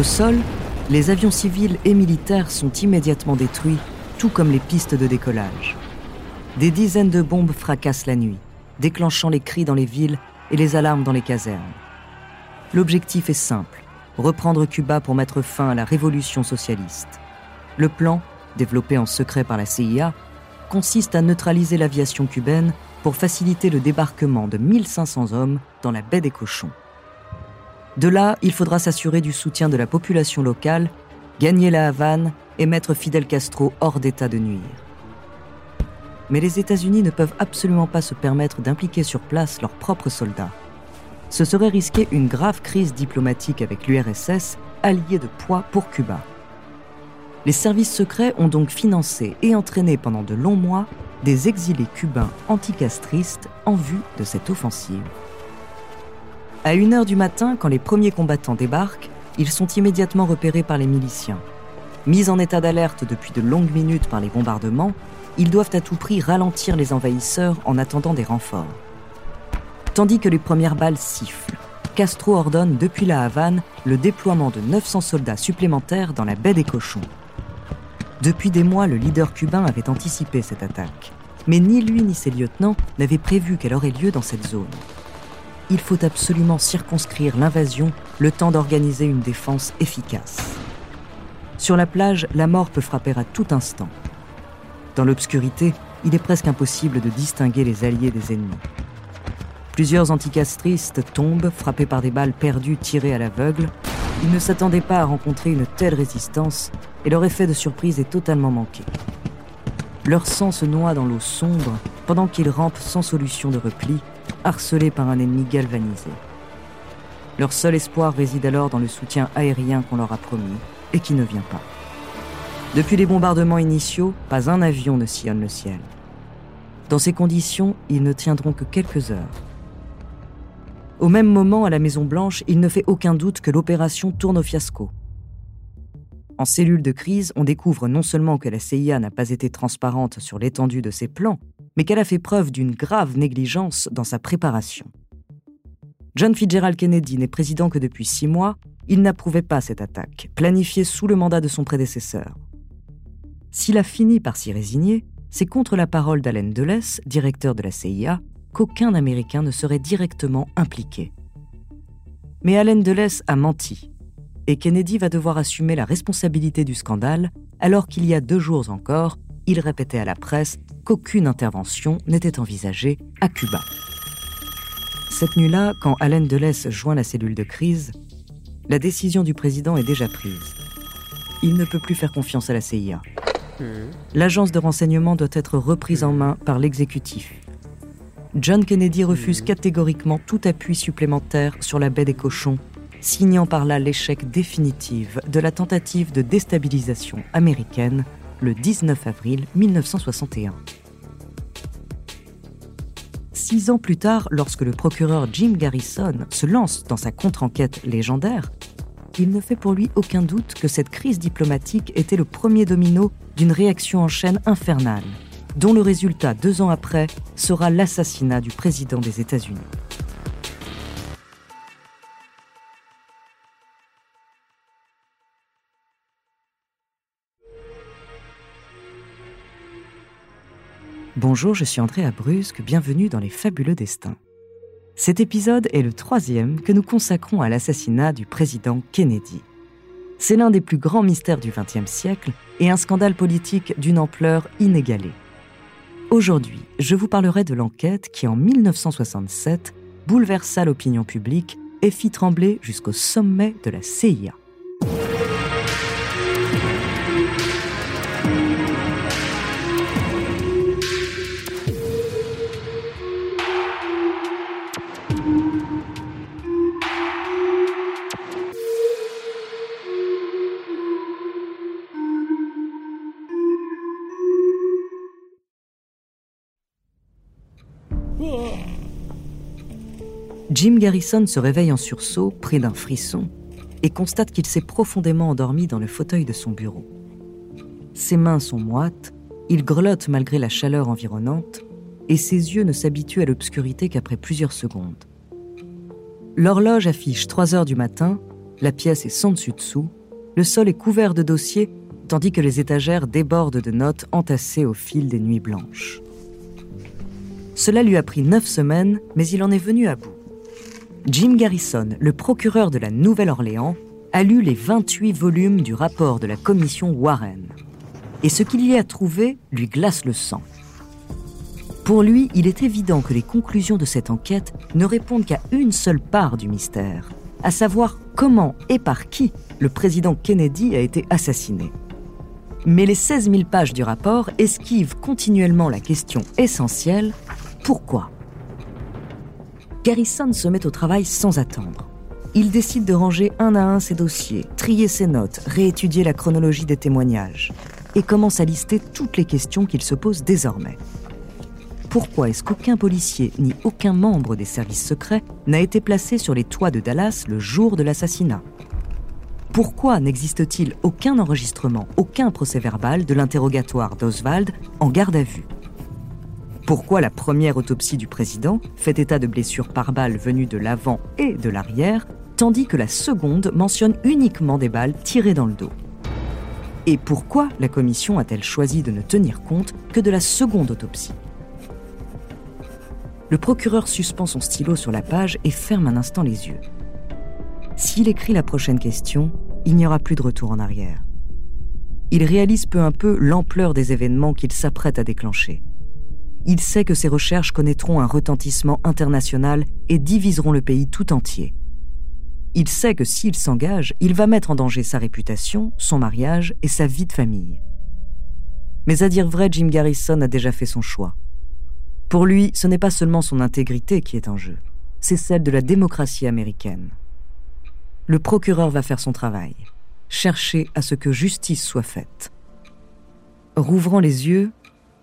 Au sol, les avions civils et militaires sont immédiatement détruits, tout comme les pistes de décollage. Des dizaines de bombes fracassent la nuit, déclenchant les cris dans les villes et les alarmes dans les casernes. L'objectif est simple, reprendre Cuba pour mettre fin à la révolution socialiste. Le plan, développé en secret par la CIA, consiste à neutraliser l'aviation cubaine pour faciliter le débarquement de 1500 hommes dans la baie des Cochons. De là, il faudra s'assurer du soutien de la population locale, gagner la Havane et mettre Fidel Castro hors d'état de nuire. Mais les États-Unis ne peuvent absolument pas se permettre d'impliquer sur place leurs propres soldats. Ce serait risquer une grave crise diplomatique avec l'URSS, allié de poids pour Cuba. Les services secrets ont donc financé et entraîné pendant de longs mois des exilés cubains anticastristes en vue de cette offensive. À 1h du matin, quand les premiers combattants débarquent, ils sont immédiatement repérés par les miliciens. Mis en état d'alerte depuis de longues minutes par les bombardements, ils doivent à tout prix ralentir les envahisseurs en attendant des renforts. Tandis que les premières balles sifflent, Castro ordonne depuis la Havane le déploiement de 900 soldats supplémentaires dans la baie des Cochons. Depuis des mois, le leader cubain avait anticipé cette attaque. Mais ni lui ni ses lieutenants n'avaient prévu qu'elle aurait lieu dans cette zone. Il faut absolument circonscrire l'invasion le temps d'organiser une défense efficace. Sur la plage, la mort peut frapper à tout instant. Dans l'obscurité, il est presque impossible de distinguer les alliés des ennemis. Plusieurs anticastristes tombent, frappés par des balles perdues tirées à l'aveugle. Ils ne s'attendaient pas à rencontrer une telle résistance et leur effet de surprise est totalement manqué. Leur sang se noie dans l'eau sombre pendant qu'ils rampent sans solution de repli, harcelés par un ennemi galvanisé. Leur seul espoir réside alors dans le soutien aérien qu'on leur a promis et qui ne vient pas. Depuis les bombardements initiaux, pas un avion ne sillonne le ciel. Dans ces conditions, ils ne tiendront que quelques heures. Au même moment, à la Maison-Blanche, il ne fait aucun doute que l'opération tourne au fiasco. En cellule de crise, on découvre non seulement que la CIA n'a pas été transparente sur l'étendue de ses plans, mais qu'elle a fait preuve d'une grave négligence dans sa préparation. John Fitzgerald Kennedy n'est président que depuis six mois, il n'approuvait pas cette attaque, planifiée sous le mandat de son prédécesseur. S'il a fini par s'y résigner, c'est contre la parole d'Allen Dulles, directeur de la CIA, qu'aucun Américain ne serait directement impliqué. Mais Allen Dulles a menti et Kennedy va devoir assumer la responsabilité du scandale, alors qu'il y a deux jours encore, il répétait à la presse qu'aucune intervention n'était envisagée à Cuba. Cette nuit-là, quand Allen Dulles joint la cellule de crise, la décision du président est déjà prise. Il ne peut plus faire confiance à la CIA. L'agence de renseignement doit être reprise en main par l'exécutif. John Kennedy refuse catégoriquement tout appui supplémentaire sur la baie des cochons signant par là l'échec définitif de la tentative de déstabilisation américaine le 19 avril 1961. Six ans plus tard, lorsque le procureur Jim Garrison se lance dans sa contre-enquête légendaire, il ne fait pour lui aucun doute que cette crise diplomatique était le premier domino d'une réaction en chaîne infernale, dont le résultat, deux ans après, sera l'assassinat du président des États-Unis. Bonjour, je suis André Abrusque, bienvenue dans Les Fabuleux Destins. Cet épisode est le troisième que nous consacrons à l'assassinat du président Kennedy. C'est l'un des plus grands mystères du XXe siècle et un scandale politique d'une ampleur inégalée. Aujourd'hui, je vous parlerai de l'enquête qui, en 1967, bouleversa l'opinion publique et fit trembler jusqu'au sommet de la CIA. Jim Garrison se réveille en sursaut, pris d'un frisson, et constate qu'il s'est profondément endormi dans le fauteuil de son bureau. Ses mains sont moites, il grelotte malgré la chaleur environnante, et ses yeux ne s'habituent à l'obscurité qu'après plusieurs secondes. L'horloge affiche 3 heures du matin, la pièce est sans dessus-dessous, le sol est couvert de dossiers, tandis que les étagères débordent de notes entassées au fil des nuits blanches. Cela lui a pris neuf semaines, mais il en est venu à bout. Jim Garrison, le procureur de la Nouvelle-Orléans, a lu les 28 volumes du rapport de la commission Warren. Et ce qu'il y a trouvé lui glace le sang. Pour lui, il est évident que les conclusions de cette enquête ne répondent qu'à une seule part du mystère, à savoir comment et par qui le président Kennedy a été assassiné. Mais les 16 000 pages du rapport esquivent continuellement la question essentielle pourquoi? Garrison se met au travail sans attendre. Il décide de ranger un à un ses dossiers, trier ses notes, réétudier la chronologie des témoignages, et commence à lister toutes les questions qu'il se pose désormais. Pourquoi est-ce qu'aucun policier ni aucun membre des services secrets n'a été placé sur les toits de Dallas le jour de l'assassinat? Pourquoi n'existe-t-il aucun enregistrement, aucun procès-verbal de l'interrogatoire d'Oswald en garde à vue? Pourquoi la première autopsie du président fait état de blessures par balles venues de l'avant et de l'arrière, tandis que la seconde mentionne uniquement des balles tirées dans le dos Et pourquoi la commission a-t-elle choisi de ne tenir compte que de la seconde autopsie? Le procureur suspend son stylo sur la page et ferme un instant les yeux. S'il écrit la prochaine question, il n'y aura plus de retour en arrière. Il réalise peu à peu l'ampleur des événements qu'il s'apprête à déclencher. Il sait que ses recherches connaîtront un retentissement international et diviseront le pays tout entier. Il sait que s'il s'engage, il va mettre en danger sa réputation, son mariage et sa vie de famille. Mais à dire vrai, Jim Garrison a déjà fait son choix. Pour lui, ce n'est pas seulement son intégrité qui est en jeu, c'est celle de la démocratie américaine. Le procureur va faire son travail, chercher à ce que justice soit faite. Rouvrant les yeux,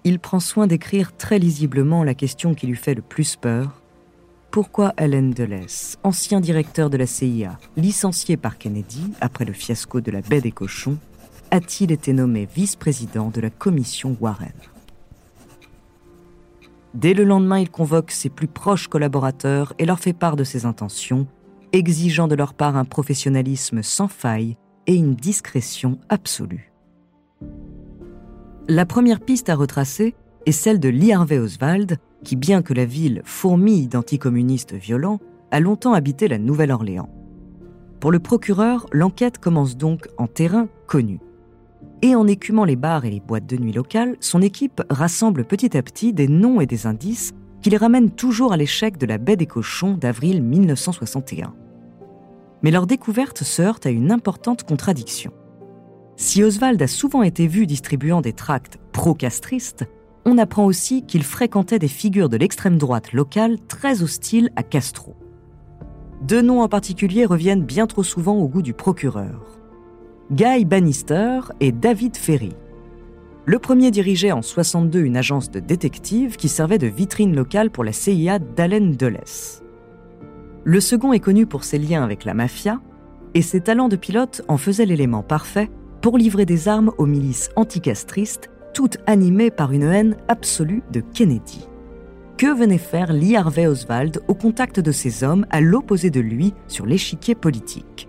il prend soin d'écrire très lisiblement la question qui lui fait le plus peur. Pourquoi Allen Dulles, ancien directeur de la CIA, licencié par Kennedy après le fiasco de la baie des cochons, a-t-il été nommé vice-président de la commission Warren? Dès le lendemain, il convoque ses plus proches collaborateurs et leur fait part de ses intentions, exigeant de leur part un professionnalisme sans faille et une discrétion absolue. La première piste à retracer est celle de Lee Harvey Oswald, qui, bien que la ville fourmille d'anticommunistes violents, a longtemps habité la Nouvelle-Orléans. Pour le procureur, l'enquête commence donc en terrain connu. Et en écumant les bars et les boîtes de nuit locales, son équipe rassemble petit à petit des noms et des indices qui les ramènent toujours à l'échec de la baie des cochons d'avril 1961. Mais leur découverte se heurte à une importante contradiction. Si Oswald a souvent été vu distribuant des tracts pro-castristes, on apprend aussi qu'il fréquentait des figures de l'extrême droite locale très hostiles à Castro. Deux noms en particulier reviennent bien trop souvent au goût du procureur. Guy Bannister et David Ferry. Le premier dirigeait en 62 une agence de détectives qui servait de vitrine locale pour la CIA d'Allen Dulles. Le second est connu pour ses liens avec la mafia, et ses talents de pilote en faisaient l'élément parfait pour livrer des armes aux milices anticastristes, toutes animées par une haine absolue de Kennedy. Que venait faire Lee Harvey Oswald au contact de ces hommes à l'opposé de lui sur l'échiquier politique?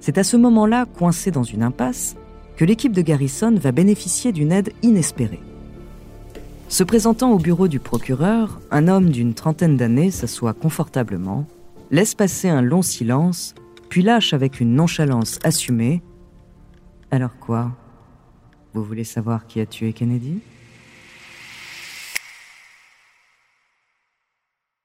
C'est à ce moment-là, coincé dans une impasse, que l'équipe de Garrison va bénéficier d'une aide inespérée. Se présentant au bureau du procureur, un homme d'une trentaine d'années s'assoit confortablement, laisse passer un long silence, puis lâche avec une nonchalance assumée Alors quoi? Vous voulez savoir qui a tué Kennedy?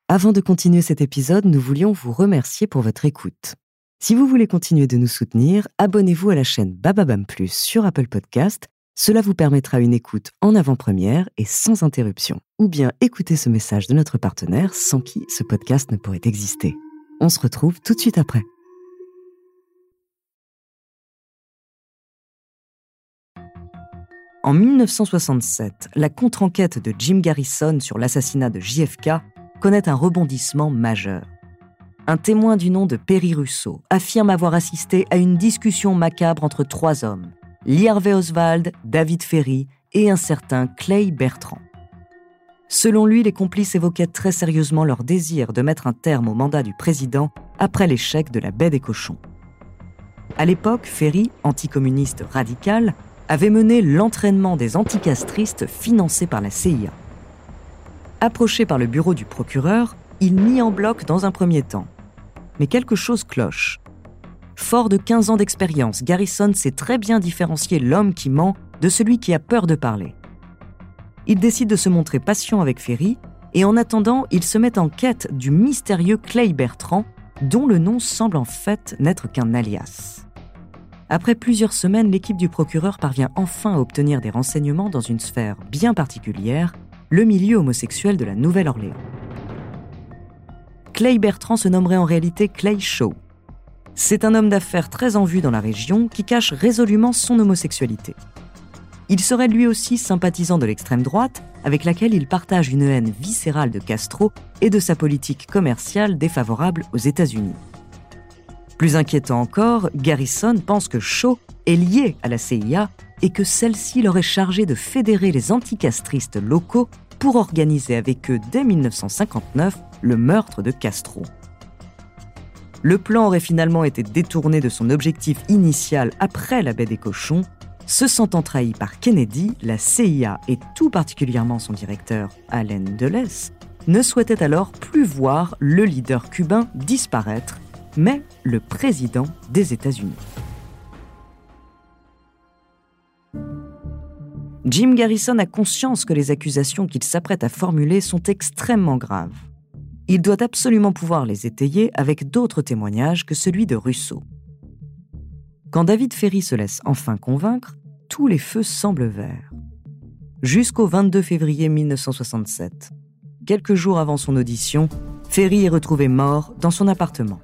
Avant de continuer cet épisode, nous voulions vous remercier pour votre écoute. Si vous voulez continuer de nous soutenir, abonnez-vous à la chaîne Bababam Plus sur Apple Podcast. Cela vous permettra une écoute en avant-première et sans interruption. Ou bien écouter ce message de notre partenaire sans qui ce podcast ne pourrait exister. On se retrouve tout de suite après. En 1967, la contre-enquête de Jim Garrison sur l'assassinat de JFK connaît un rebondissement majeur un témoin du nom de Perry Russo affirme avoir assisté à une discussion macabre entre trois hommes, Lee Oswald, David Ferry et un certain Clay Bertrand. Selon lui, les complices évoquaient très sérieusement leur désir de mettre un terme au mandat du président après l'échec de la baie des cochons. À l'époque, Ferry, anticommuniste radical, avait mené l'entraînement des anticastristes financés par la CIA. Approché par le bureau du procureur, il nie en bloc dans un premier temps. Mais quelque chose cloche. Fort de 15 ans d'expérience, Garrison sait très bien différencier l'homme qui ment de celui qui a peur de parler. Il décide de se montrer patient avec Ferry et en attendant, il se met en quête du mystérieux Clay Bertrand, dont le nom semble en fait n'être qu'un alias. Après plusieurs semaines, l'équipe du procureur parvient enfin à obtenir des renseignements dans une sphère bien particulière, le milieu homosexuel de la Nouvelle-Orléans. Clay Bertrand se nommerait en réalité Clay Shaw. C'est un homme d'affaires très en vue dans la région qui cache résolument son homosexualité. Il serait lui aussi sympathisant de l'extrême droite, avec laquelle il partage une haine viscérale de Castro et de sa politique commerciale défavorable aux États-Unis. Plus inquiétant encore, Garrison pense que Shaw est lié à la CIA et que celle-ci l'aurait chargé de fédérer les anticastristes locaux pour organiser avec eux dès 1959 le meurtre de Castro. Le plan aurait finalement été détourné de son objectif initial après la baie des cochons. Se sentant trahi par Kennedy, la CIA et tout particulièrement son directeur, Allen Dulles, ne souhaitaient alors plus voir le leader cubain disparaître mais le président des États-Unis. Jim Garrison a conscience que les accusations qu'il s'apprête à formuler sont extrêmement graves. Il doit absolument pouvoir les étayer avec d'autres témoignages que celui de Russo. Quand David Ferry se laisse enfin convaincre, tous les feux semblent verts. Jusqu'au 22 février 1967, quelques jours avant son audition, Ferry est retrouvé mort dans son appartement.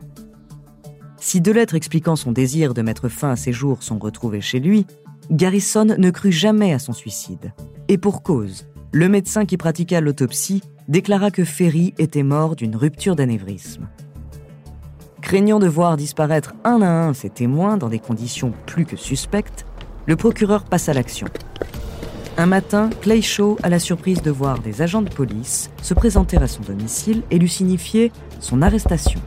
Si deux lettres expliquant son désir de mettre fin à ses jours sont retrouvées chez lui, Garrison ne crut jamais à son suicide. Et pour cause, le médecin qui pratiqua l'autopsie déclara que Ferry était mort d'une rupture d'anévrisme. Craignant de voir disparaître un à un ses témoins dans des conditions plus que suspectes, le procureur passe à l'action. Un matin, Clay Shaw a la surprise de voir des agents de police se présenter à son domicile et lui signifier son arrestation.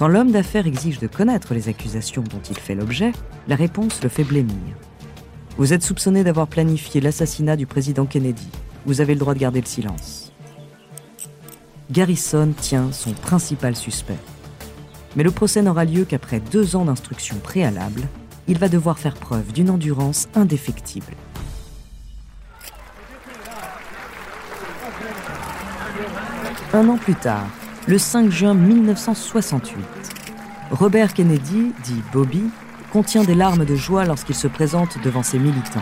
Quand l'homme d'affaires exige de connaître les accusations dont il fait l'objet, la réponse le fait blêmir. Vous êtes soupçonné d'avoir planifié l'assassinat du président Kennedy. Vous avez le droit de garder le silence. Garrison tient son principal suspect. Mais le procès n'aura lieu qu'après deux ans d'instruction préalable. Il va devoir faire preuve d'une endurance indéfectible. Un an plus tard, le 5 juin 1968. Robert Kennedy, dit Bobby, contient des larmes de joie lorsqu'il se présente devant ses militants.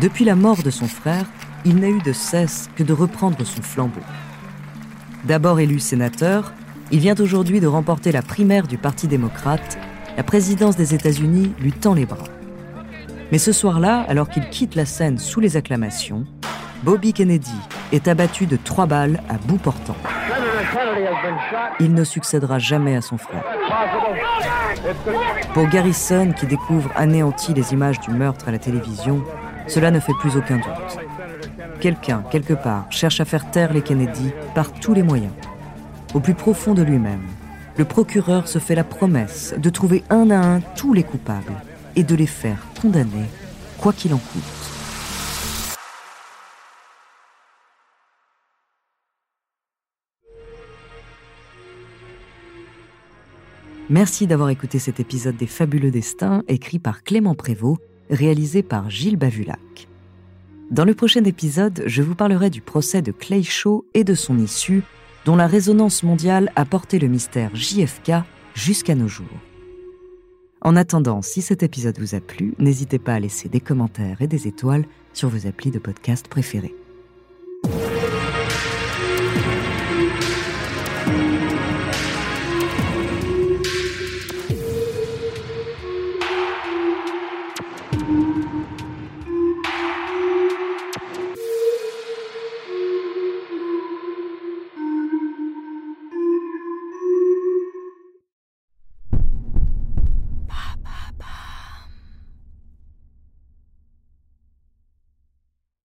Depuis la mort de son frère, il n'a eu de cesse que de reprendre son flambeau. D'abord élu sénateur, il vient aujourd'hui de remporter la primaire du Parti démocrate. La présidence des États-Unis lui tend les bras. Mais ce soir-là, alors qu'il quitte la scène sous les acclamations, Bobby Kennedy est abattu de trois balles à bout portant. Il ne succédera jamais à son frère. Pour Garrison, qui découvre anéanti les images du meurtre à la télévision, cela ne fait plus aucun doute. Quelqu'un, quelque part, cherche à faire taire les Kennedy par tous les moyens. Au plus profond de lui-même, le procureur se fait la promesse de trouver un à un tous les coupables et de les faire condamner, quoi qu'il en coûte. Merci d'avoir écouté cet épisode des Fabuleux Destins, écrit par Clément Prévost, réalisé par Gilles Bavulac. Dans le prochain épisode, je vous parlerai du procès de Clay Shaw et de son issue, dont la résonance mondiale a porté le mystère JFK jusqu'à nos jours. En attendant, si cet épisode vous a plu, n'hésitez pas à laisser des commentaires et des étoiles sur vos applis de podcast préférés.